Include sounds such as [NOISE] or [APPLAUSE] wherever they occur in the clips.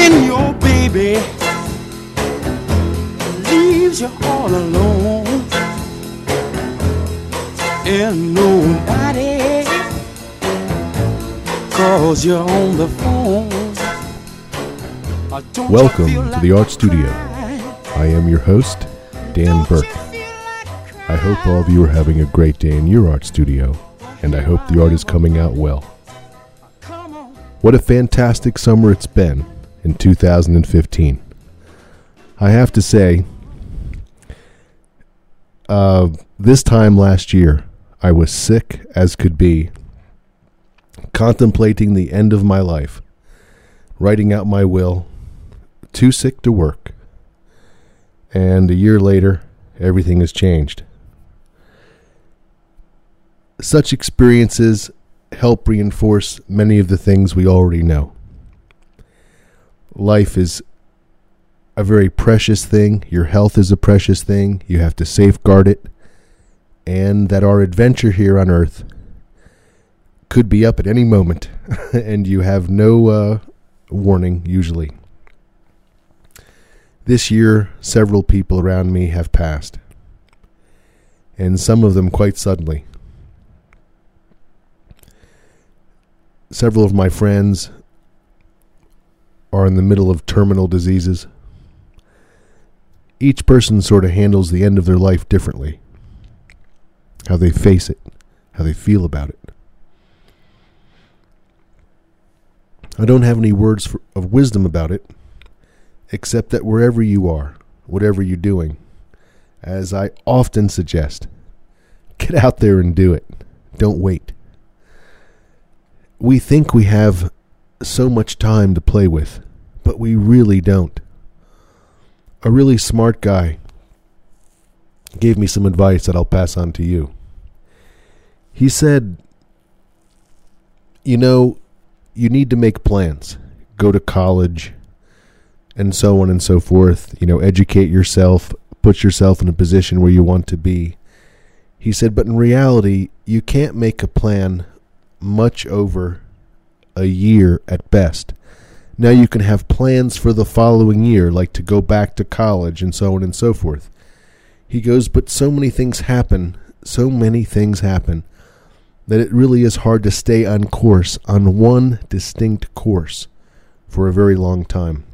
When your baby leaves you all alone and nobody calls you on the phone. Welcome feel to the Art Studio. I am your host, Dan Burke. I hope all of you are having a great day in your art studio, and I hope the art is coming out well. What a fantastic summer it's been in 2015. I have to say, uh, this time last year, I was sick as could be, contemplating the end of my life, writing out my will, too sick to work. And a year later, everything has changed. Such experiences help reinforce many of the things we already know. Life is a very precious thing. Your health is a precious thing. You have to safeguard it. And that our adventure here on Earth could be up at any moment, [LAUGHS] and you have no uh, warning, usually. This year, several people around me have passed, and some of them quite suddenly. Several of my friends are in the middle of terminal diseases. Each person sort of handles the end of their life differently. How they face it, how they feel about it. I don't have any words for, of wisdom about it, except that wherever you are, whatever you're doing, as I often suggest, get out there and do it. Don't wait we think we have so much time to play with, but we really don't. A really smart guy gave me some advice that I'll pass on to you. He said, You know, you need to make plans, go to college, and so on and so forth. You know, educate yourself, put yourself in a position where you want to be. He said, But in reality, you can't make a plan much over a year at best. Now you can have plans for the following year, like to go back to college and so on and so forth. He goes, but so many things happen, so many things happen, that it really is hard to stay on course, on one distinct course, for a very long time.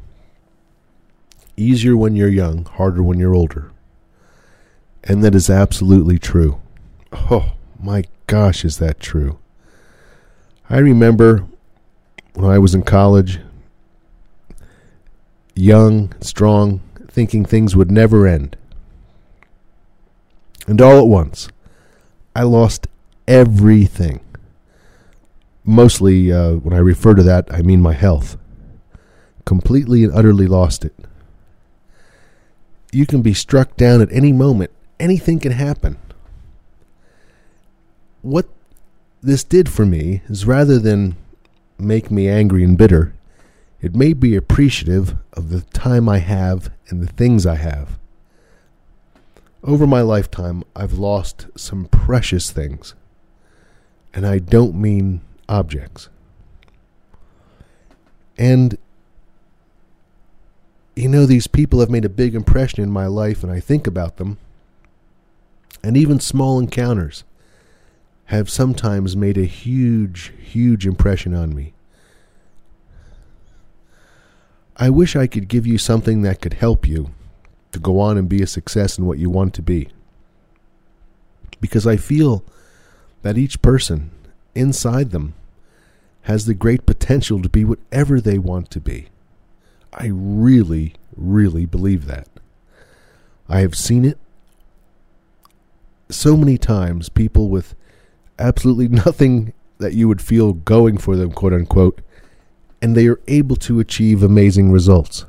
Easier when you're young, harder when you're older. And that is absolutely true. Oh, my gosh, is that true? I remember when I was in college, young, strong, thinking things would never end. And all at once, I lost everything. Mostly, uh, when I refer to that, I mean my health. Completely and utterly lost it. You can be struck down at any moment, anything can happen. What this did for me is rather than make me angry and bitter, it made me appreciative of the time I have and the things I have. Over my lifetime, I've lost some precious things, and I don't mean objects. And, you know, these people have made a big impression in my life, and I think about them, and even small encounters have sometimes made a huge, huge impression on me. I wish I could give you something that could help you to go on and be a success in what you want to be. Because I feel that each person inside them has the great potential to be whatever they want to be. I really, really believe that. I have seen it so many times people with absolutely [LAUGHS] nothing that you would feel going for them, quote unquote, and they are able to achieve amazing results.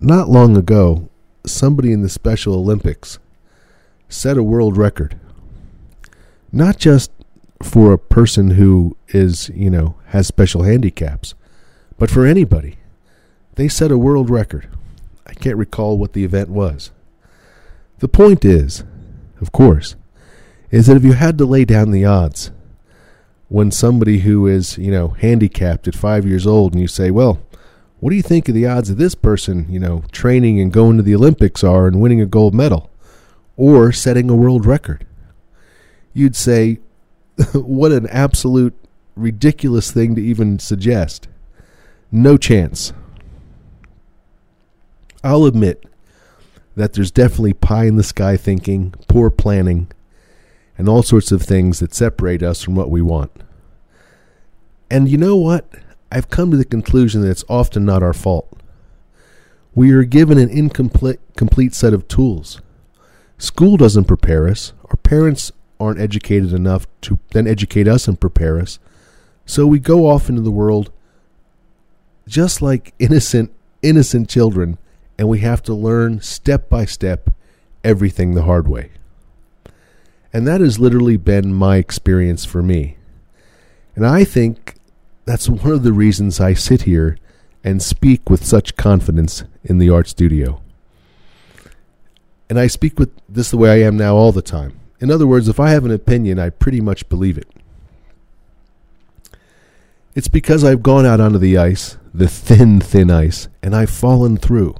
Not long ago, somebody in the Special Olympics set a world record. Not just for a person who is, you know, has special handicaps, but for anybody. They set a world record. I can't recall what the event was. The point is, of course, is that if you had to lay down the odds when somebody who is, you know, handicapped at five years old and you say, well, what do you think of the odds of this person, you know, training and going to the Olympics are and winning a gold medal or setting a world record? You'd say, [LAUGHS] what an absolute ridiculous thing to even suggest. No chance. I'll admit that there's definitely pie in the sky thinking, poor planning, and all sorts of things that separate us from what we want. And you know what? I've come to the conclusion that it's often not our fault. We are given an incomplete complete set of tools. School doesn't prepare us. Our parents aren't educated enough to then educate us and prepare us. So we go off into the world just like innocent innocent children and we have to learn step by step everything the hard way. And that has literally been my experience for me. And I think that's one of the reasons I sit here and speak with such confidence in the art studio. And I speak with this the way I am now all the time. In other words, if I have an opinion, I pretty much believe it. It's because I've gone out onto the ice, the thin, thin ice, and I've fallen through.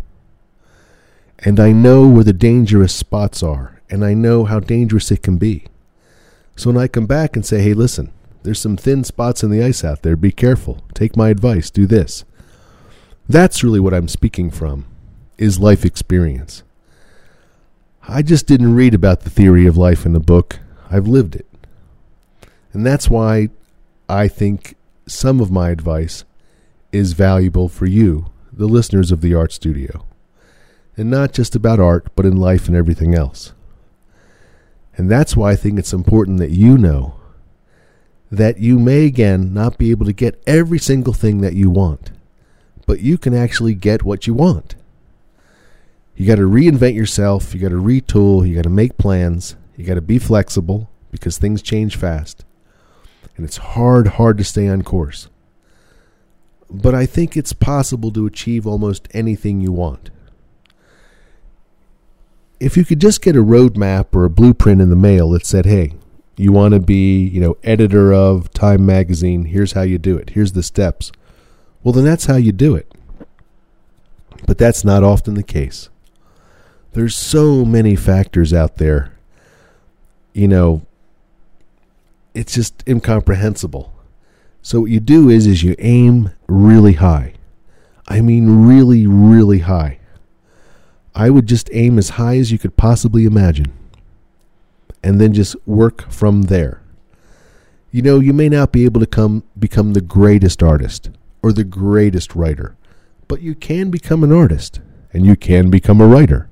And I know where the dangerous spots are, and I know how dangerous it can be. So when I come back and say, hey, listen, there's some thin spots in the ice out there, be careful, take my advice, do this. That's really what I'm speaking from, is life experience. I just didn't read about the theory of life in the book, I've lived it. And that's why I think some of my advice is valuable for you, the listeners of the Art Studio and not just about art, but in life and everything else. And that's why I think it's important that you know that you may again not be able to get every single thing that you want, but you can actually get what you want. You got to reinvent yourself, you got to retool, you got to make plans, you got to be flexible because things change fast. And it's hard, hard to stay on course. But I think it's possible to achieve almost anything you want if you could just get a roadmap or a blueprint in the mail that said, hey, you want to be, you know, editor of Time magazine, here's how you do it. Here's the steps. Well, then that's how you do it. But that's not often the case. There's so many factors out there. You know, it's just incomprehensible. So what you do is is you aim really high. I mean really really high. I would just aim as high as you could possibly imagine and then just work from there. You know, you may not be able to come become the greatest artist or the greatest writer, but you can become an artist and you can become a writer.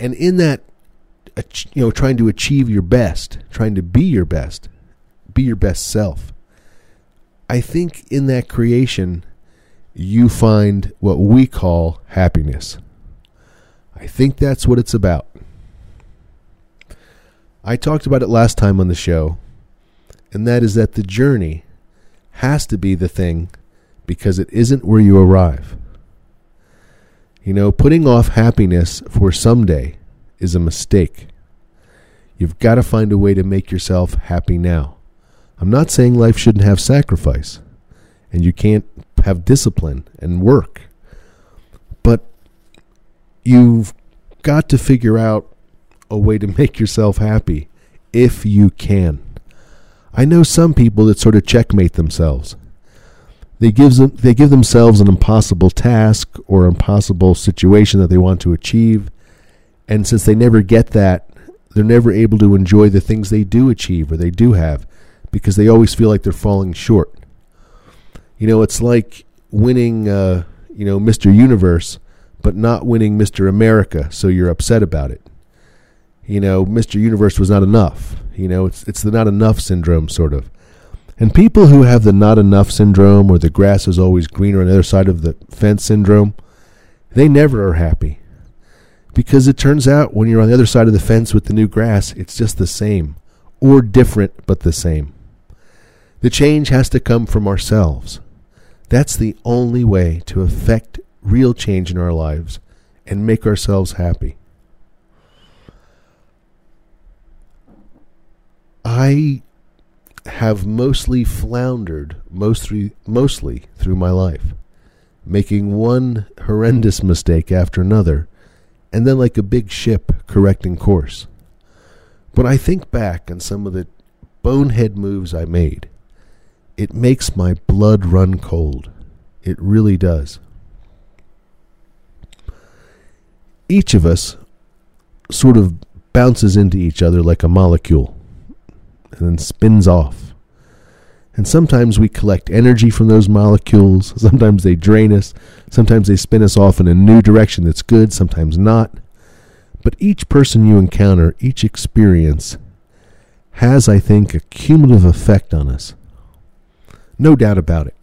And in that you know, trying to achieve your best, trying to be your best, be your best self. I think in that creation you find what we call happiness. I think that's what it's about. I talked about it last time on the show, and that is that the journey has to be the thing because it isn't where you arrive. You know, putting off happiness for someday is a mistake. You've got to find a way to make yourself happy now. I'm not saying life shouldn't have sacrifice, and you can't have discipline and work. But you've got to figure out a way to make yourself happy if you can. I know some people that sort of checkmate themselves. They give them they give themselves an impossible task or impossible situation that they want to achieve, and since they never get that, they're never able to enjoy the things they do achieve or they do have because they always feel like they're falling short. You know, it's like winning, uh, you know, Mr. Universe, but not winning Mr. America, so you're upset about it. you know, Mr. Universe was not enough. You know, it's it's the not enough syndrome sort of. And people who have the not enough syndrome or the grass is always greener on the other side of the fence syndrome, they never are happy. Because it turns out when you're on the other side of the fence with the new grass, it's just the same or different but the same. The change has to come from ourselves. That's the only way to affect real change in our lives and make ourselves happy. I have mostly floundered mostly mostly through my life, making one horrendous mistake after another, and then like a big ship correcting course. When I think back on some of the bonehead moves I made, it makes my blood run cold. It really does. Each of us sort of bounces into each other like a molecule and then spins off. And sometimes we collect energy from those molecules. [LAUGHS] Sometimes they drain us. Sometimes they spin us off in a new direction that's good, sometimes not. But each person you encounter, each experience, has, I think, a cumulative effect on us. No doubt about it.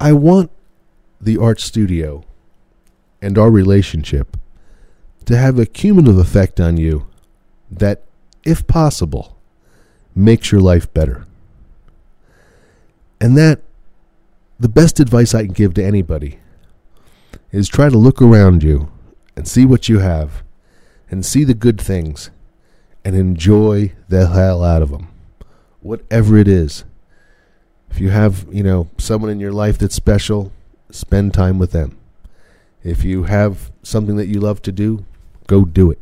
I want the art studio and our relationship to have a cumulative effect on you that, if possible, makes your life better. And that, the best advice I can give to anybody is try to look around you and see what you have and see the good things and enjoy the hell out of them. Whatever it is. If you have, you know, someone in your life that's special, spend time with them. If you have something that you love to do, go do it.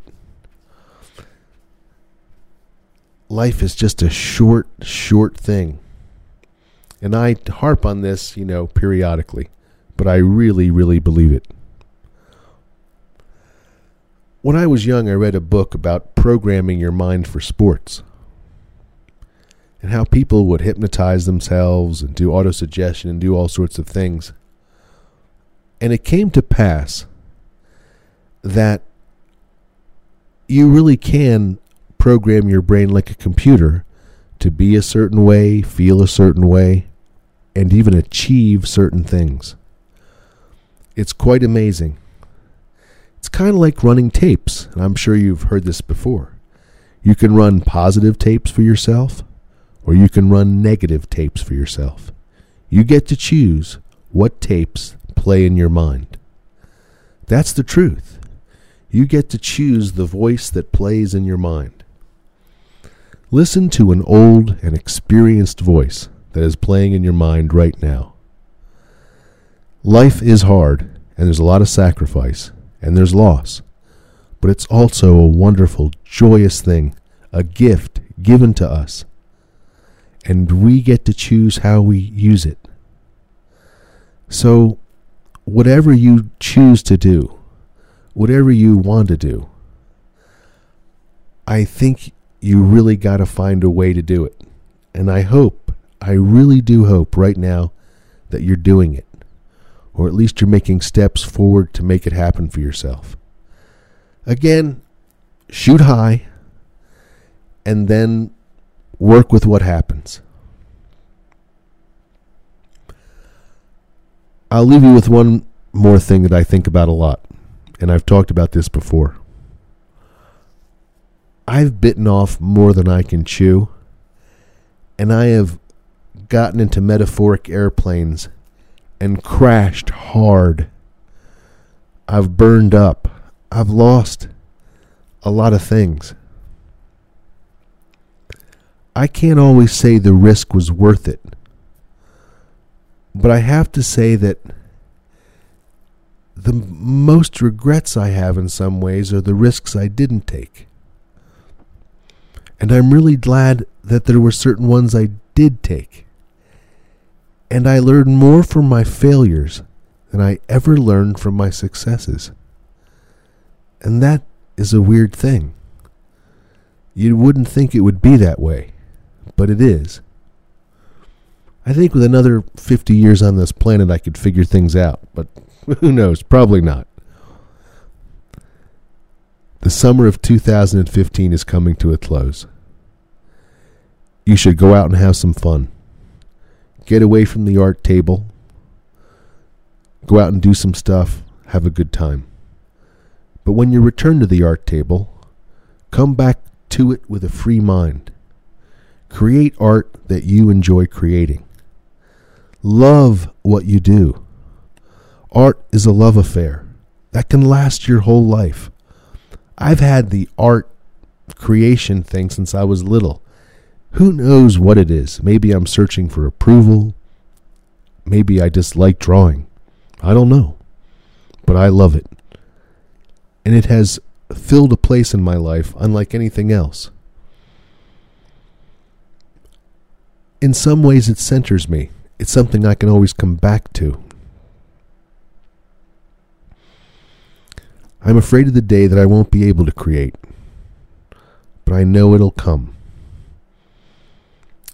Life is just a short, short thing. And I harp on this, you know, periodically, but I really, really believe it. When I was young, I read a book about programming your mind for sports and how people would hypnotize themselves and do autosuggestion and do all sorts of things. And it came to pass that you really can program your brain like a computer to be a certain way, feel a certain way, and even achieve certain things. It's quite amazing. It's kind of like running tapes, and I'm sure you've heard this before. You can run positive tapes for yourself, or you can run negative tapes for yourself. You get to choose what tapes play in your mind. That's the truth. You get to choose the voice that plays in your mind. Listen to an old and experienced voice that is playing in your mind right now. Life is hard, and there's a lot of sacrifice, and there's loss, but it's also a wonderful, joyous thing, a gift given to us, and we get to choose how we use it. So, whatever you choose to do, whatever you want to do, I think you really got to find a way to do it. And I hope, I really do hope right now that you're doing it. Or at least you're making steps forward to make it happen for yourself. Again, shoot high and then work with what happens. I'll leave you with one more thing that I think about a lot, and I've talked about this before. I've bitten off more than I can chew, and I have gotten into metaphoric airplanes and crashed hard. I've burned up. I've lost a lot of things. I can't always say the risk was worth it. But I have to say that the most regrets I have in some ways are the risks I didn't take. And I'm really glad that there were certain ones I did take. And I learned more from my failures than I ever learned from my successes. And that is a weird thing. You wouldn't think it would be that way, but it is. I think with another 50 years on this planet, I could figure things out, but who knows? Probably not. The summer of 2015 is coming to a close. You should go out and have some fun. Get away from the art table. Go out and do some stuff. Have a good time. But when you return to the art table, come back to it with a free mind. Create art that you enjoy creating. Love what you do. Art is a love affair that can last your whole life. I've had the art creation thing since I was little. Who knows what it is? Maybe I'm searching for approval. Maybe I just like drawing. I don't know. But I love it. And it has filled a place in my life unlike anything else. In some ways, it centers me. It's something I can always come back to. I'm afraid of the day that I won't be able to create, but I know it'll come.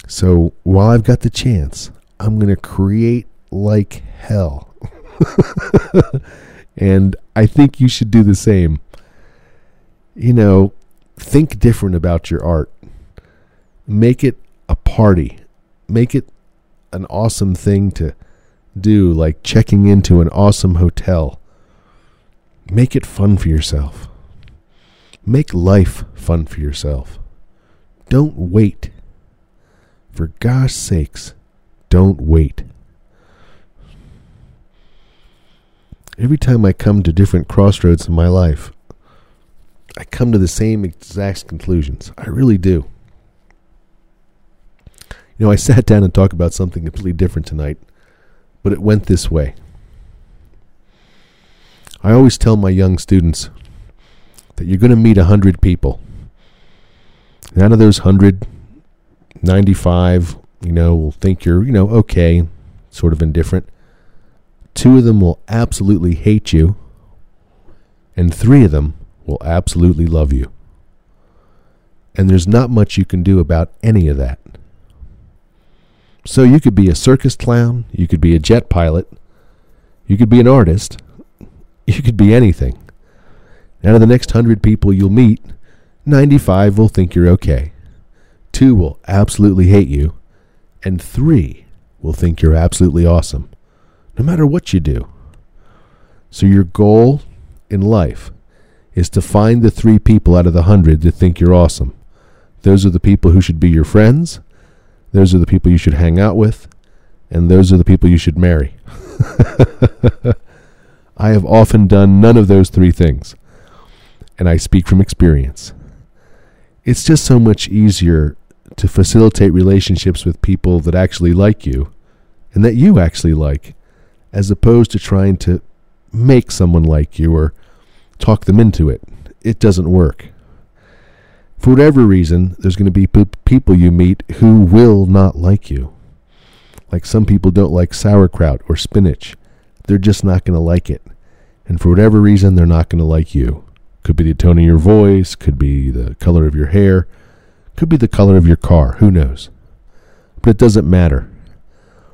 So while I've got the chance, I'm going to create like hell. [LAUGHS] and I think you should do the same. You know, think different about your art. Make it a party. Make it an awesome thing to do, like checking into an awesome hotel. Make it fun for yourself. Make life fun for yourself. Don't wait. For gosh sakes, don't wait. Every time I come to different crossroads in my life, I come to the same exact conclusions. I really do. You know, I sat down and talked about something completely different tonight, but it went this way. I always tell my young students that you're going to meet a hundred people. And out of those hundred, 95, you know, will think you're, you know, okay, sort of indifferent. Two of them will absolutely hate you, and three of them will absolutely love you. And there's not much you can do about any of that. So you could be a circus clown, you could be a jet pilot, you could be an artist, [LAUGHS] you could be anything. Out of the next hundred people you'll meet, 95 will think you're okay two will absolutely hate you, and three will think you're absolutely awesome, no matter what you do. So, your goal in life is to find the three people out of the hundred that think you're awesome. Those are the people who should be your friends, those are the people you should hang out with, and those are the people you should marry. [LAUGHS] I have often done none of those three things, and I speak from experience. It's just so much easier to facilitate relationships with people that actually like you and that you actually like, as opposed to trying to make someone like you or talk them into it. It doesn't work. For whatever reason, there's going to be people you meet who will not like you. Like some people don't like sauerkraut or spinach. They're just not going to like it. And for whatever reason, they're not going to like you. Could be the tone of your voice, could be the color of your hair, could be the color of your car, who knows? But it doesn't matter.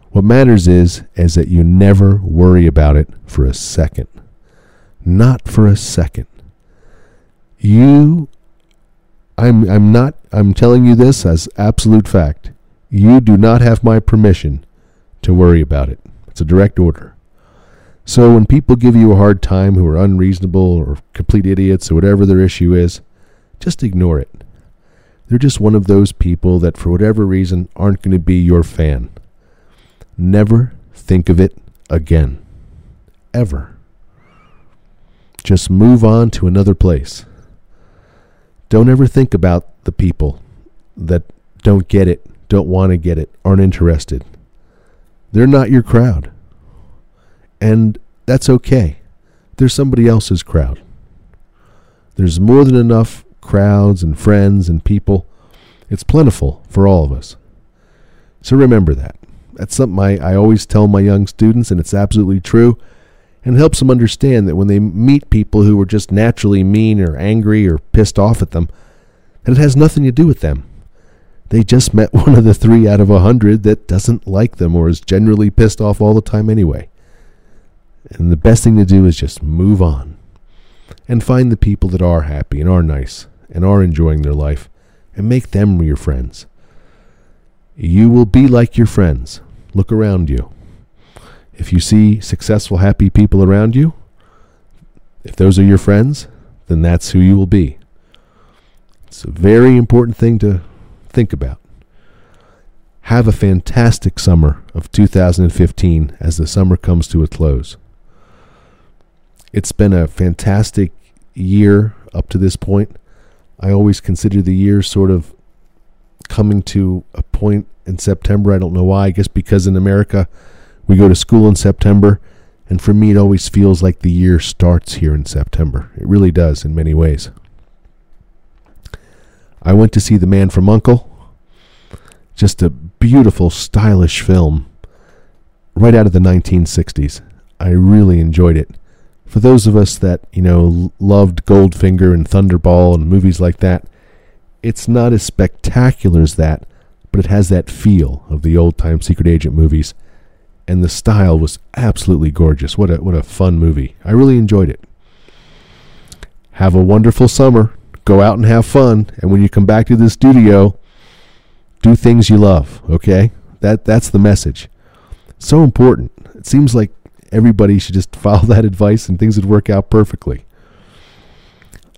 What matters is is that you never worry about it for a second. Not for a second. You I'm I'm not I'm telling you this as absolute fact. You do not have my permission to worry about it. It's a direct order. So when people give you a hard time who are unreasonable or complete idiots or whatever their issue is, just ignore it. They're just one of those people that, for whatever reason, aren't going to be your fan. Never think of it again. Ever. Just move on to another place. Don't ever think about the people that don't get it, don't want to get it, aren't interested. They're not your crowd. And that's okay. They're somebody else's crowd. There's more than enough crowds and friends and people. It's plentiful for all of us. So remember that. That's something I, I always tell my young students, and it's absolutely true, and helps them understand that when they meet people who are just naturally mean or angry or pissed off at them, that it has nothing to do with them. They just met [LAUGHS] one of the three out of a hundred that doesn't like them or is generally pissed off all the time anyway. And the best thing to do is just move on. and find the people that are happy and are nice and are enjoying their life and make them your friends. You will be like your friends. Look around you. If you see successful, happy people around you, if those are your friends, then that's who you will be. It's a very important thing to think about. Have a fantastic summer of 2015 as the summer comes to a close. It's been a fantastic year up to this point. I always consider the year sort of coming to a point in September. I don't know why. I guess because in America we go to school in September, and for me it always feels like the year starts here in September. It really does in many ways. I went to see The Man from Uncle. Just a beautiful, stylish film right out of the 1960s. I really enjoyed it. For those of us that, you know, loved Goldfinger and Thunderball and movies like that, it's not as spectacular as that, but it has that feel of the old time secret agent movies. And the style was absolutely gorgeous. What a what a fun movie. I really enjoyed it. Have a wonderful summer. Go out and have fun. And when you come back to the studio, do things you love, okay? That that's the message. So important. It seems like everybody should just [LAUGHS] follow that advice and things would work out perfectly.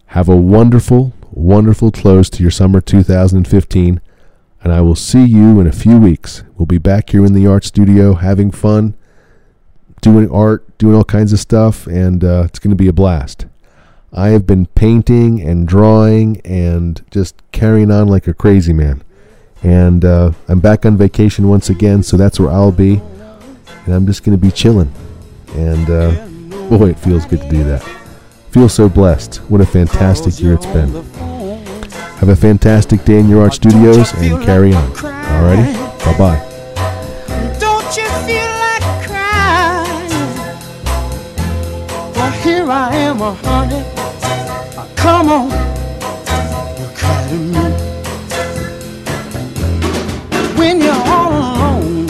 Have a wonderful, wonderful close to your summer 2015, and I will see you in a few weeks. We'll be back here in the art studio having fun, doing art, doing all kinds of stuff, and uh, it's going to be a blast. I have been painting and drawing and just carrying on like a crazy man. And uh, I'm back on vacation once again, so that's where I'll be. And I'm just going to be chilling. And uh, boy, it feels good to do that. Feel so blessed. What a fantastic year it's been. Have a fantastic day in your art studios and carry on. Alrighty? Bye bye. Don't you feel like crying? Well, here I am, a honey. Uh, Come on, you cry to me. When you're all alone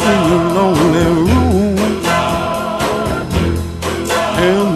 in your lonely room, and